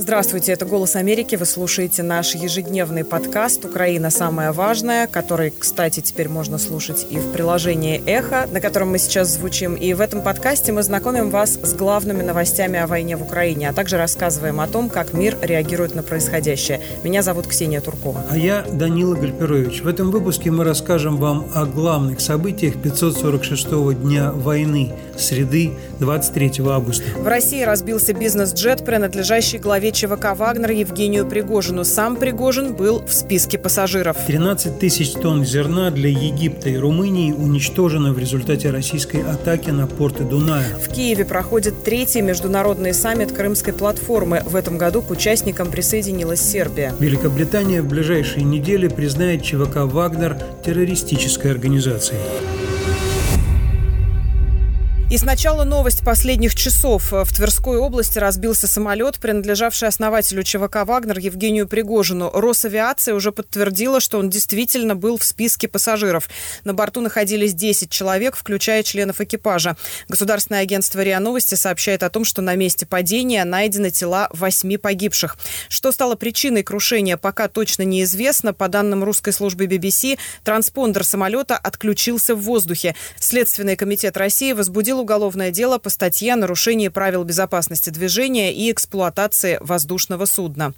Здравствуйте, это «Голос Америки». Вы слушаете наш ежедневный подкаст «Украина. Самое важное», который, кстати, теперь можно слушать и в приложении «Эхо», на котором мы сейчас звучим. И в этом подкасте мы знакомим вас с главными новостями о войне в Украине, а также рассказываем о том, как мир реагирует на происходящее. Меня зовут Ксения Туркова. А я Данила Гальперович. В этом выпуске мы расскажем вам о главных событиях 546-го дня войны, среды 23 августа. В России разбился бизнес-джет, принадлежащий главе главе ЧВК «Вагнер» Евгению Пригожину. Сам Пригожин был в списке пассажиров. 13 тысяч тонн зерна для Египта и Румынии уничтожено в результате российской атаки на порты Дуная. В Киеве проходит третий международный саммит Крымской платформы. В этом году к участникам присоединилась Сербия. Великобритания в ближайшие недели признает ЧВК «Вагнер» террористической организацией. И сначала новость последних часов. В Тверской области разбился самолет, принадлежавший основателю ЧВК «Вагнер» Евгению Пригожину. Росавиация уже подтвердила, что он действительно был в списке пассажиров. На борту находились 10 человек, включая членов экипажа. Государственное агентство РИА Новости сообщает о том, что на месте падения найдены тела восьми погибших. Что стало причиной крушения, пока точно неизвестно. По данным русской службы BBC, транспондер самолета отключился в воздухе. Следственный комитет России возбудил возбудил уголовное дело по статье о нарушении правил безопасности движения и эксплуатации воздушного судна.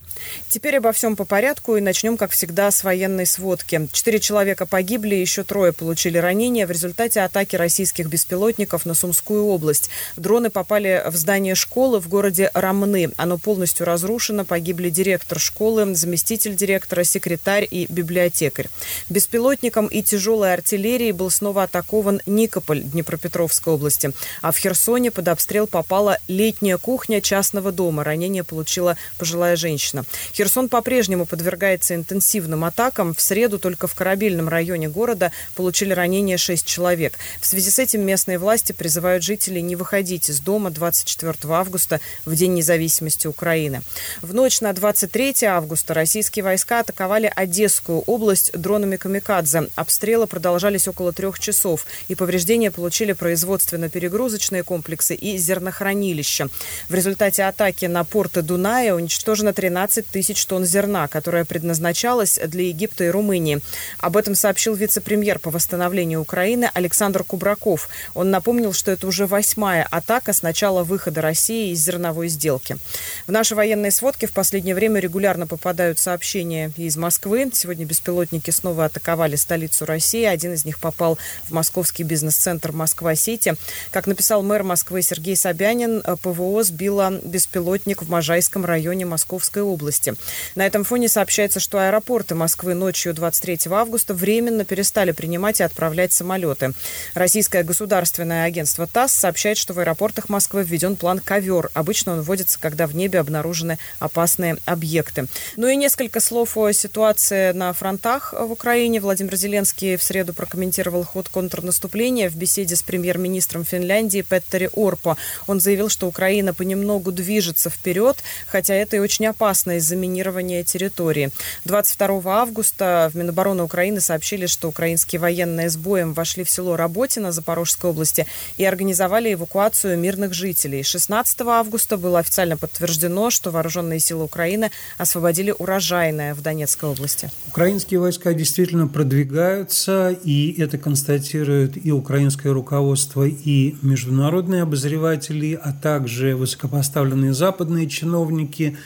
Теперь обо всем по порядку и начнем, как всегда, с военной сводки. Четыре человека погибли, еще трое получили ранения в результате атаки российских беспилотников на Сумскую область. Дроны попали в здание школы в городе Рамны. Оно полностью разрушено. Погибли директор школы, заместитель директора, секретарь и библиотекарь. Беспилотником и тяжелой артиллерией был снова атакован Никополь Днепропетровской области. А в Херсоне под обстрел попала летняя кухня частного дома. Ранение получила пожилая женщина. Херсон по-прежнему подвергается интенсивным атакам. В среду только в корабельном районе города получили ранение 6 человек. В связи с этим местные власти призывают жителей не выходить из дома 24 августа в День независимости Украины. В ночь на 23 августа российские войска атаковали Одесскую область дронами «Камикадзе». Обстрелы продолжались около трех часов, и повреждения получили производственно перегрузочные комплексы и зернохранилища. В результате атаки на порты Дуная уничтожено 13 тысяч тонн зерна, которое предназначалось для Египта и Румынии. Об этом сообщил вице-премьер по восстановлению Украины Александр Кубраков. Он напомнил, что это уже восьмая атака с начала выхода России из зерновой сделки. В нашей военной сводке в последнее время регулярно попадают сообщения из Москвы. Сегодня беспилотники снова атаковали столицу России. Один из них попал в московский бизнес-центр «Москва-Сити». Как написал мэр Москвы Сергей Собянин, э, ПВО сбила беспилотник в Можайском районе Московской области. На этом фоне сообщается, что аэропорты Москвы ночью 23 августа временно перестали принимать и отправлять самолеты. Российское государственное агентство ТАСС сообщает, что в аэропортах Москвы введен план «Ковер». Обычно он вводится, когда в небе обнаружены опасные объекты. Ну и несколько слов о ситуации на фронтах в Украине. Владимир Зеленский в среду прокомментировал ход контрнаступления в беседе с премьер-министром Финляндии Финляндии Петтери Орпо. Он заявил, что Украина понемногу движется вперед, хотя это и очень опасно из-за минирования территории. 22 августа в Минобороны Украины сообщили, что украинские военные с боем вошли в село Работино Запорожской области и организовали эвакуацию мирных жителей. 16 августа было официально подтверждено, что вооруженные силы Украины освободили урожайное в Донецкой области. Украинские войска действительно продвигаются, и это констатирует и украинское руководство, и международные обозреватели, а также высокопоставленные западные чиновники.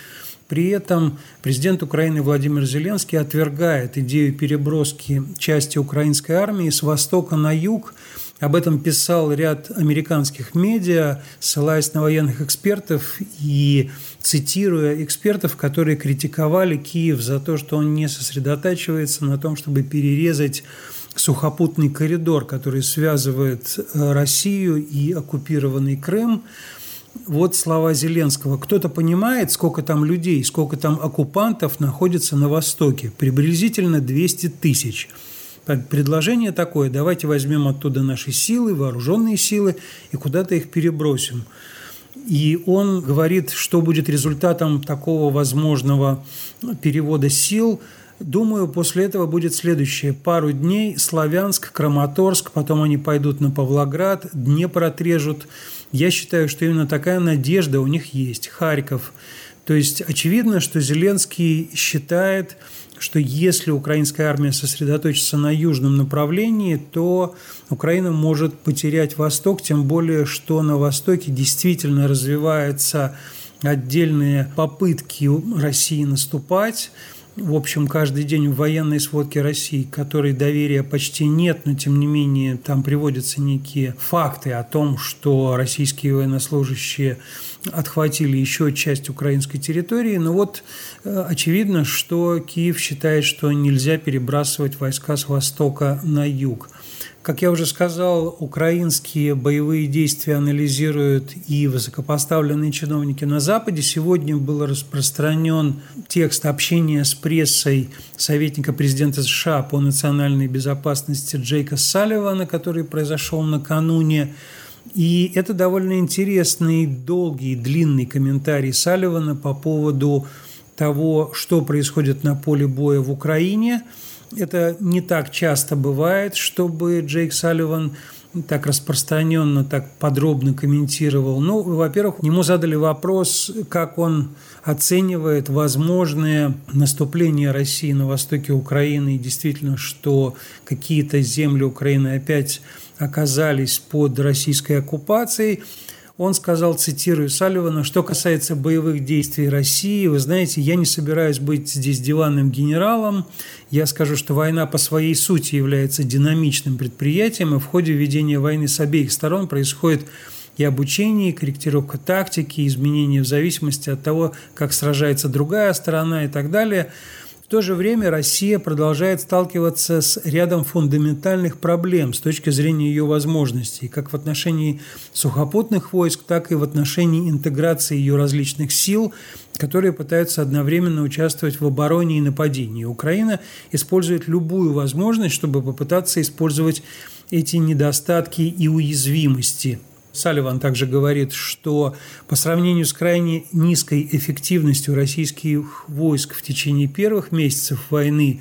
При этом президент Украины Владимир Зеленский отвергает идею переброски части украинской армии с востока на юг. Об этом писал ряд американских медиа, ссылаясь на военных экспертов и цитируя экспертов, которые критиковали Киев за то, что он не сосредотачивается на том, чтобы перерезать сухопутный коридор, который связывает э, Россию и оккупированный Крым. Вот слова Зеленского. Кто-то понимает, сколько там людей, сколько там оккупантов находится на Востоке? Приблизительно 200 тысяч. Предложение такое, давайте возьмем оттуда наши силы, вооруженные силы, и куда-то их перебросим. И он говорит, что будет результатом такого возможного перевода сил – Думаю, после этого будет следующее. Пару дней Славянск, Краматорск, потом они пойдут на Павлоград, Днепр отрежут. Я считаю, что именно такая надежда у них есть. Харьков То есть очевидно, что Зеленский считает, что если украинская армия сосредоточится на южном направлении, то Украина может потерять Восток, тем более, что на Востоке действительно развиваются отдельные попытки России наступать. В общем, каждый день в военной сводке России, которой доверия почти нет, но тем не менее там приводятся некие факты о том, что российские военнослужащие отхватили еще часть украинской территории. Но вот э, очевидно, что Киев считает, что нельзя перебрасывать войска с востока на юг. Как я уже сказал, украинские боевые действия анализируют и высокопоставленные чиновники на Западе. Сегодня был распространен текст общения с прессой советника президента США по национальной безопасности Джейка Салливана, который произошел накануне. И это довольно интересный, долгий, длинный комментарий Салливана по поводу того, что происходит на поле боя в Украине – это не так часто бывает, чтобы Джейк Салливан так распространенно, так подробно комментировал. Ну, во-первых, ему задали вопрос, как он оценивает возможное наступление России на востоке Украины и действительно, что какие-то земли Украины опять оказались под российской оккупацией. Он сказал, цитирую Салливана, что касается боевых действий России, вы знаете, я не собираюсь быть здесь диванным генералом. Я скажу, что война по своей сути является динамичным предприятием, и в ходе ведения войны с обеих сторон происходит и обучение, и корректировка тактики, изменения в зависимости от того, как сражается другая сторона и так далее – в то же время Россия продолжает сталкиваться с рядом фундаментальных проблем с точки зрения ее возможностей, как в отношении сухопутных войск, так и в отношении интеграции ее различных сил, которые пытаются одновременно участвовать в обороне и нападении. Украина использует любую возможность, чтобы попытаться использовать эти недостатки и уязвимости – Салливан также говорит, что по сравнению с крайне низкой эффективностью российских войск в течение первых месяцев войны,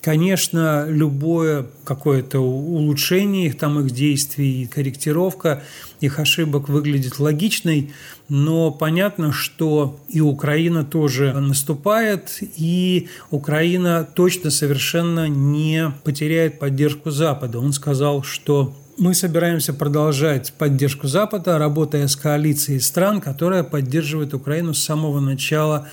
конечно, любое какое-то улучшение их там их действий корректировка их ошибок выглядит логичной, но понятно, что и Украина тоже наступает, и Украина точно совершенно не потеряет поддержку Запада. Он сказал, что мы собираемся продолжать поддержку Запада, работая с коалицией стран, которая поддерживает Украину с самого начала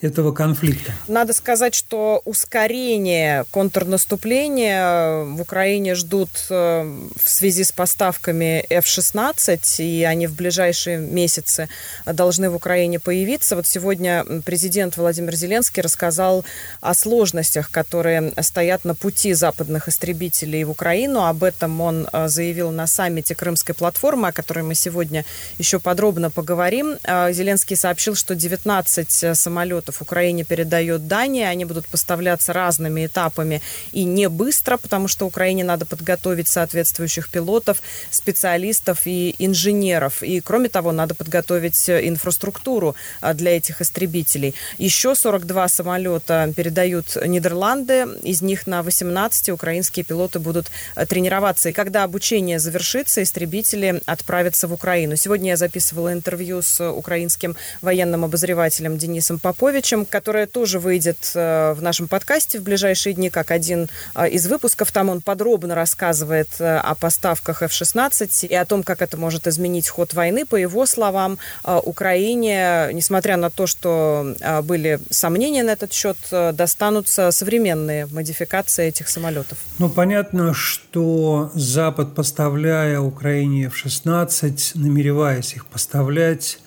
этого конфликта. Надо сказать, что ускорение контрнаступления в Украине ждут э, в связи с поставками F-16, и они в ближайшие месяцы должны в Украине появиться. Вот сегодня президент Владимир Зеленский рассказал о сложностях, которые стоят на пути западных истребителей в Украину. Об этом он э, заявил на саммите Крымской платформы, о которой мы сегодня еще подробно поговорим. Э, Зеленский сообщил, что 19 самолетов самолетов Украине передает Дания. Они будут поставляться разными этапами и не быстро, потому что Украине надо подготовить соответствующих пилотов, специалистов и инженеров. И, кроме того, надо подготовить инфраструктуру а, для этих истребителей. Еще 42 самолета передают Нидерланды. Из них на 18 украинские пилоты будут а, тренироваться. И когда обучение завершится, истребители отправятся в Украину. Сегодня я записывала интервью с украинским военным обозревателем Денисом Поповичем Петровичем, которая тоже выйдет э, в нашем подкасте в ближайшие дни, как один э, из выпусков. Там он подробно рассказывает э, о поставках F-16 и о том, как это может изменить ход войны. По его словам, Украине, несмотря на то, что были сомнения на этот счет, достанутся современные модификации этих самолетов. Ну, понятно, что Запад, поставляя Украине F-16, намереваясь их поставлять,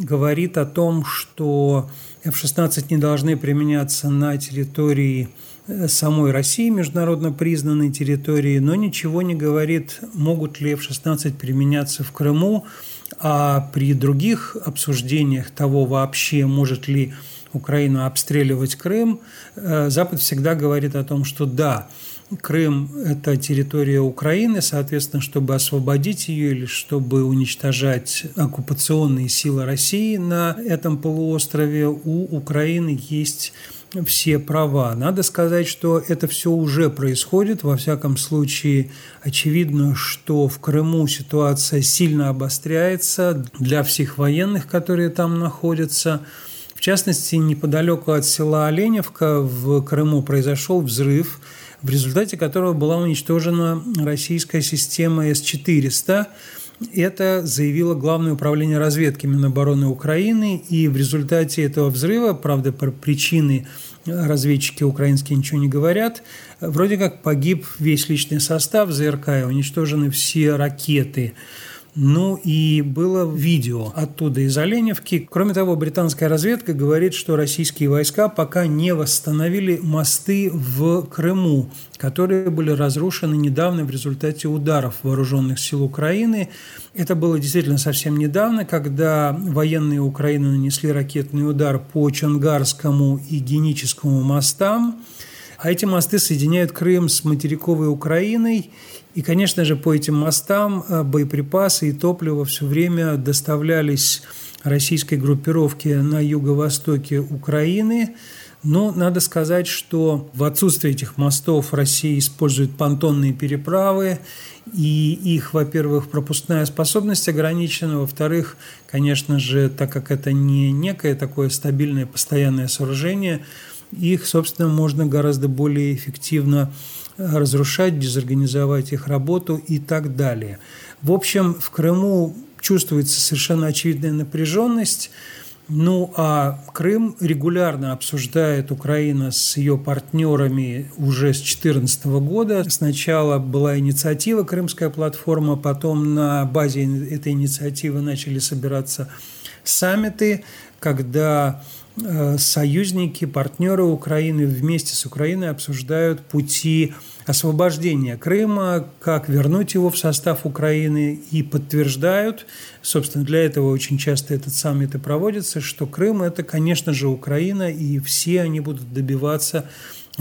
говорит о том, что F-16 не должны применяться на территории э, самой России, международно признанной территории, но ничего не говорит, могут ли F-16 применяться в Крыму, а при других обсуждениях того вообще, может ли Украина обстреливать Крым, э, Запад всегда говорит о том, что да, Крым – это территория Украины, соответственно, чтобы освободить ее или чтобы уничтожать оккупационные силы России на этом полуострове, у Украины есть все права. Надо сказать, что это все уже происходит. Во всяком случае, очевидно, что в Крыму ситуация сильно обостряется для всех военных, которые там находятся – В частности, неподалеку от села Оленевка в Крыму произошел взрыв, в результате которого была уничтожена российская система С-400. Это заявило Главное управление разведки Минобороны Украины, и в результате этого взрыва, правда, про причины разведчики украинские ничего не говорят, вроде как погиб весь личный состав ЗРК, уничтожены все ракеты. Ну и было видео оттуда из Оленевки. Кроме того, британская разведка говорит, что российские войска пока не восстановили мосты в Крыму, которые были разрушены недавно в результате ударов вооруженных сил Украины. Это было действительно совсем недавно, когда военные Украины нанесли ракетный удар по Чонгарскому и Геническому мостам. А эти мосты соединяют Крым с материковой Украиной. И, конечно же, по этим мостам э, боеприпасы и топливо все время доставлялись российской группировке на юго-востоке Украины. Но надо сказать, что в отсутствие этих мостов Россия использует понтонные переправы, и их, во-первых, пропускная способность ограничена, во-вторых, конечно же, так как это не некое такое стабильное постоянное сооружение – их, собственно, можно гораздо более эффективно разрушать, дезорганизовать их работу и так далее. В общем, в Крыму чувствуется совершенно очевидная напряженность. Ну а Крым регулярно обсуждает Украина с ее партнерами уже с 2014 года. Сначала была инициатива «Крымская платформа», потом на базе этой инициативы начали собираться саммиты, когда союзники, партнеры Украины вместе с Украиной обсуждают пути освобождения Крыма, как вернуть его в состав Украины и подтверждают, собственно, для этого очень часто этот саммит и проводится, что Крым – это, конечно же, Украина, и все они будут добиваться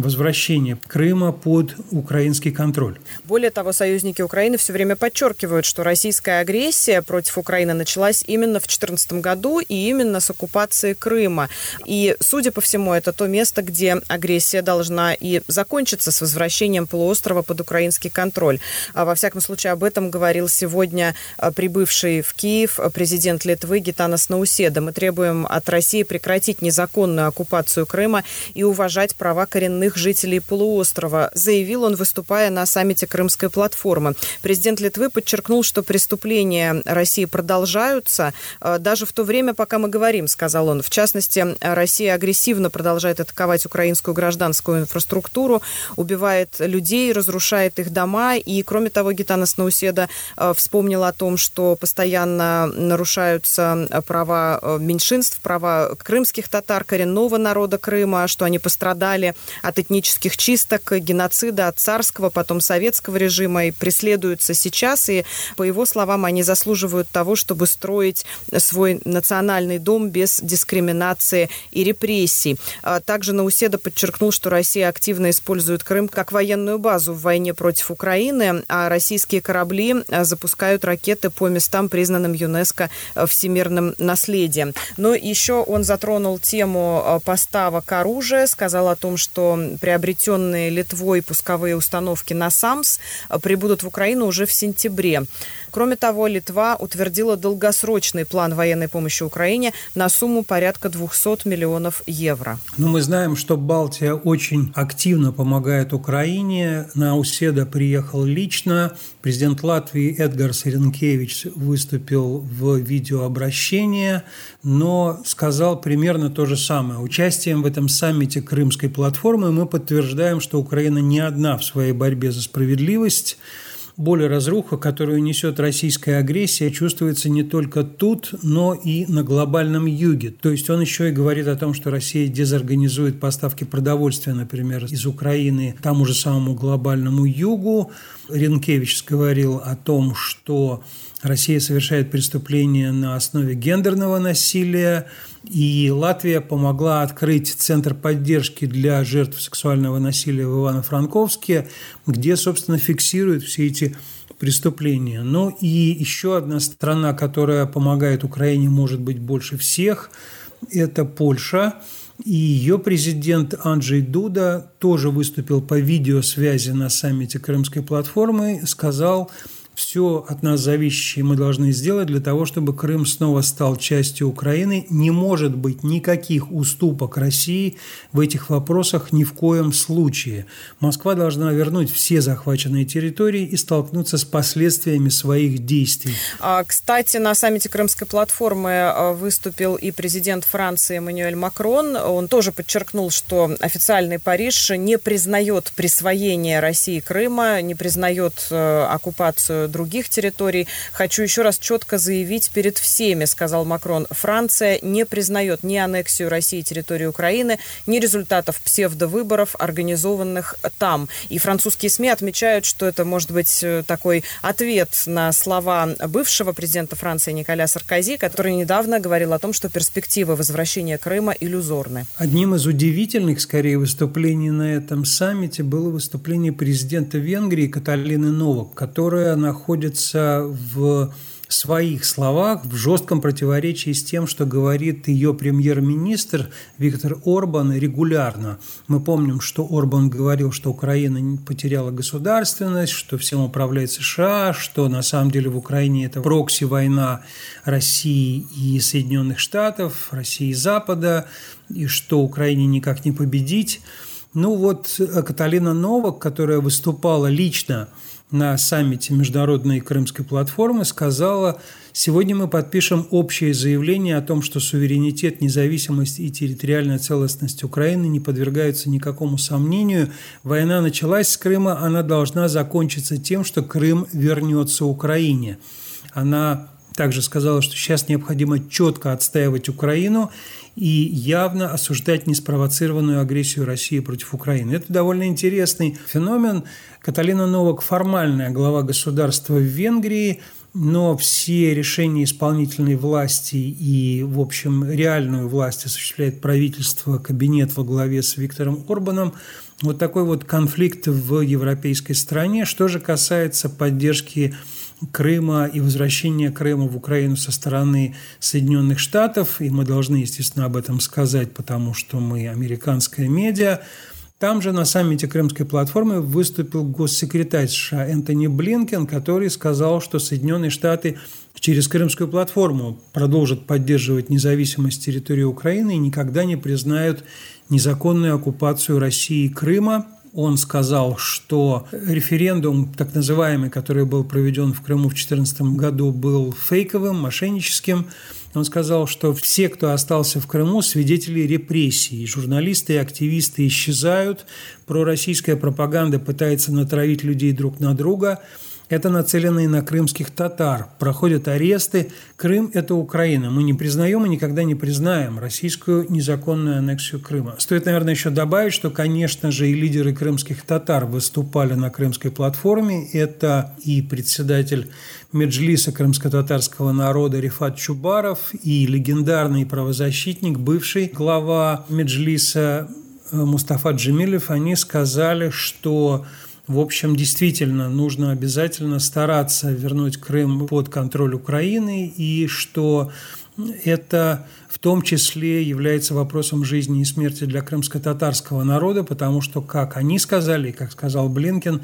возвращения Крыма под украинский контроль. Более того, союзники Украины все время подчеркивают, что российская агрессия против Украины началась именно в 2014 году и именно с оккупации Крыма. И, судя по всему, это то место, где агрессия должна и закончиться с возвращением полуострова под украинский контроль. А во всяком случае, об этом говорил сегодня а, прибывший в Киев президент Литвы Гитанас Науседа. Мы требуем от России прекратить незаконную оккупацию Крыма и уважать права коренных коренных жителей полуострова, заявил он, выступая на саммите Крымской платформы. Президент Литвы подчеркнул, что преступления России продолжаются э, даже в то время, пока мы говорим, сказал он. В частности, Россия агрессивно продолжает атаковать украинскую гражданскую инфраструктуру, убивает людей, разрушает их дома. И, кроме того, Гитанас Науседа э, вспомнил о том, что постоянно нарушаются права э, меньшинств, права крымских татар, коренного народа Крыма, что они пострадали от этнических чисток, геноцида от царского, потом советского режима и преследуются сейчас. И, по его словам, они заслуживают того, чтобы строить свой национальный дом без дискриминации и репрессий. А также Науседа подчеркнул, что Россия активно использует Крым как военную базу в войне против Украины, а российские корабли а, запускают ракеты по местам, признанным ЮНЕСКО а, всемирным наследием. Но еще он затронул тему поставок оружия, сказал о том, что приобретенные Литвой пусковые установки на САМС э, прибудут в Украину уже в сентябре. Кроме того, Литва утвердила долгосрочный план военной помощи Украине на сумму порядка 200 миллионов евро. Ну, мы знаем, что Балтия очень активно помогает Украине. На Уседа приехал лично. Президент Латвии Эдгар Саренкевич выступил в видеообращении, но сказал примерно то же самое. Участием в этом саммите Крымской платформы мы подтверждаем, что Украина не одна в своей борьбе за справедливость боль и разруха, которую несет российская агрессия, чувствуется не только тут, но и на глобальном юге. То есть он еще и говорит о том, что Россия дезорганизует поставки продовольствия, например, из Украины тому же самому глобальному югу. Ренкевич говорил о том, что Россия совершает преступления на основе гендерного насилия, и Латвия помогла открыть Центр поддержки для жертв сексуального насилия в Ивано-Франковске, где, собственно, фиксируют все эти преступления. Ну и еще одна страна, которая помогает Украине, может быть, больше всех, это Польша. И ее президент Анджей Дуда тоже выступил по видеосвязи на саммите Крымской платформы, сказал, все от нас зависящее мы должны сделать для того, чтобы Крым снова стал частью Украины. Не может быть никаких уступок России в этих вопросах ни в коем случае. Москва должна вернуть все захваченные территории и столкнуться с последствиями своих действий. А, кстати, на саммите Крымской платформы а, выступил и президент Франции Эммануэль Макрон. Он тоже подчеркнул, что официальный Париж не признает присвоение России Крыма, не признает э, оккупацию других территорий. Хочу еще раз четко заявить перед всеми, сказал Макрон, Франция не признает ни аннексию России территории Украины, ни результатов псевдовыборов, организованных там. И французские СМИ отмечают, что это может быть э, такой ответ на слова бывшего президента Франции Николя Саркози, который недавно говорил о том, что перспективы возвращения Крыма иллюзорны. Одним из удивительных, скорее, выступлений на этом саммите было выступление президента Венгрии Каталины Новак, которая находится в своих словах в жестком противоречии с тем, что говорит ее премьер-министр Виктор Орбан регулярно. Мы помним, что Орбан говорил, что Украина потеряла государственность, что всем управляет США, что на самом деле в Украине это прокси-война России и Соединенных Штатов, России и Запада, и что Украине никак не победить. Ну вот Каталина Новак, которая выступала лично на саммите Международной Крымской платформы сказала, сегодня мы подпишем общее заявление о том, что суверенитет, независимость и территориальная целостность Украины не подвергаются никакому сомнению. Война началась с Крыма, она должна закончиться тем, что Крым вернется Украине. Она также сказала, что сейчас необходимо четко отстаивать Украину и явно осуждать неспровоцированную агрессию России против Украины. Это довольно интересный феномен. Каталина Новак – формальная глава государства в Венгрии, но все решения исполнительной власти и, в общем, реальную власть осуществляет правительство, кабинет во главе с Виктором Орбаном. Вот такой вот конфликт в европейской стране. Что же касается поддержки Крыма и возвращения Крыма в Украину со стороны Соединенных Штатов, и мы должны, естественно, об этом сказать, потому что мы американская медиа. Там же на саммите Крымской платформы выступил госсекретарь США Энтони Блинкен, который сказал, что Соединенные Штаты через Крымскую платформу продолжат поддерживать независимость территории Украины и никогда не признают незаконную оккупацию России Крыма – он сказал, что референдум, так называемый, который был проведен в Крыму в 2014 году, был фейковым, мошенническим. Он сказал, что все, кто остался в Крыму, свидетели репрессий. Журналисты и активисты исчезают, пророссийская пропаганда пытается натравить людей друг на друга – это нацеленные на крымских татар. Проходят аресты. Крым – это Украина. Мы не признаем и никогда не признаем российскую незаконную аннексию Крыма. Стоит, наверное, еще добавить, что, конечно же, и лидеры крымских татар выступали на крымской платформе. Это и председатель Меджлиса крымско-татарского народа Рифат Чубаров, и легендарный правозащитник, бывший глава Меджлиса э, Мустафа Джемилев. Они сказали, что в общем, действительно, нужно обязательно стараться вернуть Крым под контроль Украины, и что это в том числе является вопросом жизни и смерти для крымско-татарского народа, потому что, как они сказали, как сказал Блинкен,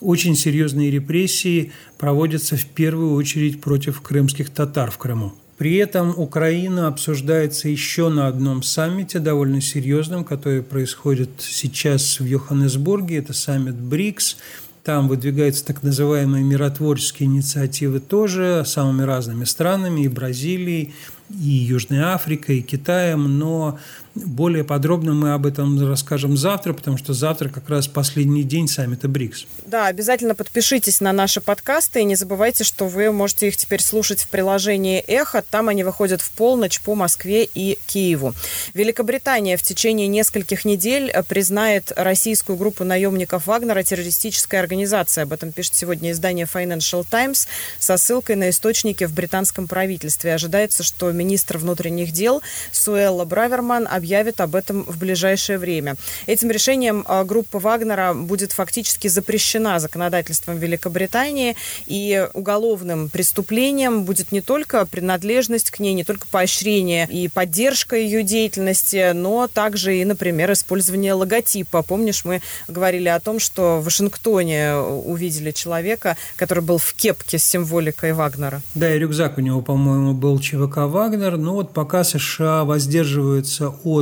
очень серьезные репрессии проводятся в первую очередь против крымских татар в Крыму. При этом Украина обсуждается еще на одном саммите, довольно серьезном, который происходит сейчас в Йоханнесбурге. Это саммит БРИКС. Там выдвигаются так называемые миротворческие инициативы тоже самыми разными странами, и Бразилией, и Южной Африкой, и Китаем, но более подробно мы об этом расскажем завтра, потому что завтра как раз последний день саммита БРИКС. Да, обязательно подпишитесь на наши подкасты и не забывайте, что вы можете их теперь слушать в приложении «Эхо». Там они выходят в полночь по Москве и Киеву. Великобритания в течение нескольких недель признает российскую группу наемников Вагнера террористической организацией. Об этом пишет сегодня издание Financial Times со ссылкой на источники в британском правительстве. Ожидается, что министр внутренних дел Суэлла Браверман объявит объявит об этом в ближайшее время. Этим решением а, группа Вагнера будет фактически запрещена законодательством Великобритании, и уголовным преступлением будет не только принадлежность к ней, не только поощрение и поддержка ее деятельности, но также и, например, использование логотипа. Помнишь, мы говорили о том, что в Вашингтоне увидели человека, который был в кепке с символикой Вагнера. Да, и рюкзак у него, по-моему, был ЧВК Вагнер. Но вот пока США воздерживаются от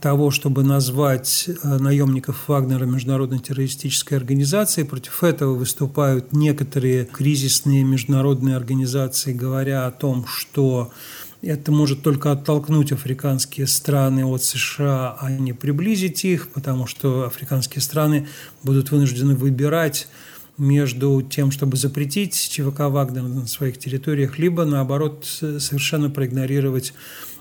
того, чтобы назвать э, наемников Вагнера международной террористической организацией. Против этого выступают некоторые кризисные международные организации, говоря о том, что это может только оттолкнуть африканские страны от США, а не приблизить их, потому что африканские страны будут вынуждены выбирать между тем, чтобы запретить ЧВК Вагнер на своих территориях, либо, наоборот, совершенно проигнорировать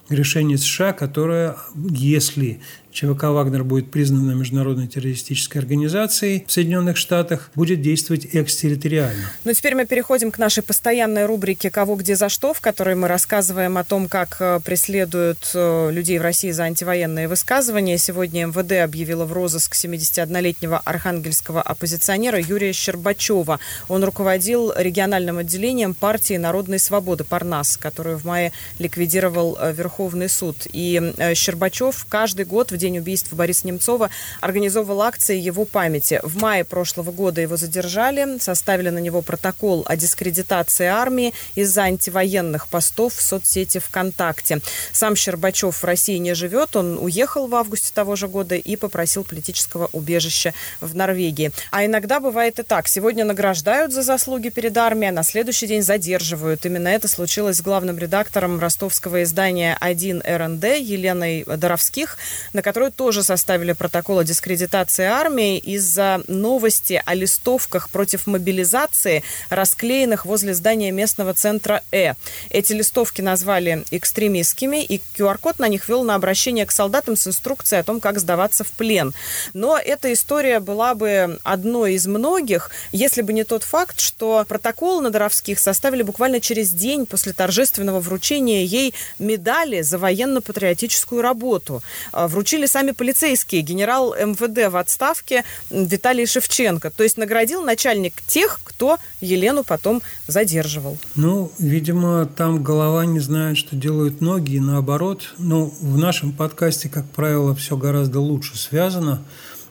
решение США, которое, если ЧВК «Вагнер» будет признана международной террористической организацией в Соединенных Штатах, будет действовать экстерриториально. Ну, теперь мы переходим к нашей постоянной рубрике «Кого, где, за что», в которой мы рассказываем о том, как э, преследуют э, людей в России за антивоенные высказывания. Сегодня МВД объявила в розыск 71-летнего архангельского оппозиционера Юрия Щербачева. Он руководил региональным отделением партии «Народной свободы» Парнас, которую в мае ликвидировал э, Верховный суд. И Щербачев каждый год в день убийства Бориса Немцова организовывал акции его памяти. В мае прошлого года его задержали, составили на него протокол о дискредитации армии из-за антивоенных постов в соцсети ВКонтакте. Сам Щербачев в России не живет, он уехал в августе того же года и попросил политического убежища в Норвегии. А иногда бывает и так. Сегодня награждают за заслуги перед армией, а на следующий день задерживают. Именно это случилось с главным редактором ростовского издания 1 РНД Еленой Доровских, на которую тоже составили протокол о дискредитации армии из-за новости о листовках против мобилизации, расклеенных возле здания местного центра Э. Эти листовки назвали экстремистскими, и QR-код на них вел на обращение к солдатам с инструкцией о том, как сдаваться в плен. Но эта история была бы одной из многих, если бы не тот факт, что протокол на Доровских составили буквально через день после торжественного вручения ей медали за военно-патриотическую работу. А, вручили сами полицейские, генерал МВД в отставке Виталий Шевченко. То есть наградил начальник тех, кто Елену потом задерживал. Ну, видимо, там голова не знает, что делают ноги, и наоборот. Ну, в нашем подкасте, как правило, все гораздо лучше связано,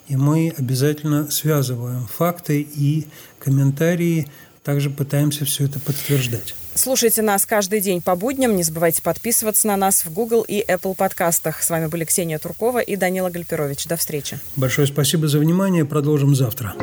и мы обязательно связываем факты и комментарии, также пытаемся все это подтверждать. Слушайте нас каждый день по будням. Не забывайте подписываться на нас в Google и Apple подкастах. С вами были Ксения Туркова и Данила Гальперович. До встречи. Большое спасибо за внимание. Продолжим завтра.